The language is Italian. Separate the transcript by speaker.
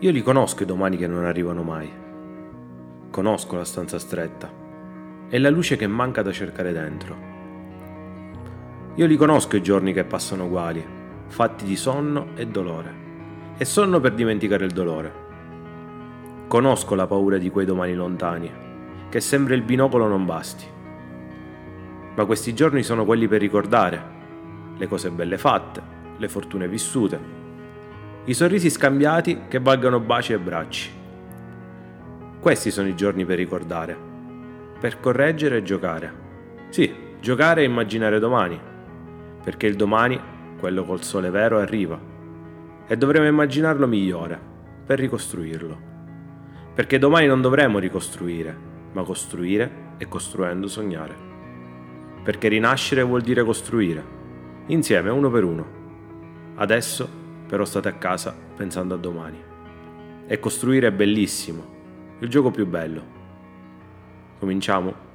Speaker 1: Io li conosco i domani che non arrivano mai. Conosco la stanza stretta e la luce che manca da cercare dentro. Io li conosco i giorni che passano uguali, fatti di sonno e dolore. E sonno per dimenticare il dolore. Conosco la paura di quei domani lontani, che sembra il binocolo non basti. Ma questi giorni sono quelli per ricordare le cose belle fatte, le fortune vissute, i sorrisi scambiati che valgano baci e bracci. Questi sono i giorni per ricordare, per correggere e giocare. Sì, giocare e immaginare domani, perché il domani, quello col sole vero, arriva e dovremo immaginarlo migliore, per ricostruirlo. Perché domani non dovremo ricostruire, ma costruire e costruendo sognare. Perché rinascere vuol dire costruire, insieme uno per uno. Adesso però state a casa pensando a domani. E costruire è bellissimo, il gioco più bello. Cominciamo?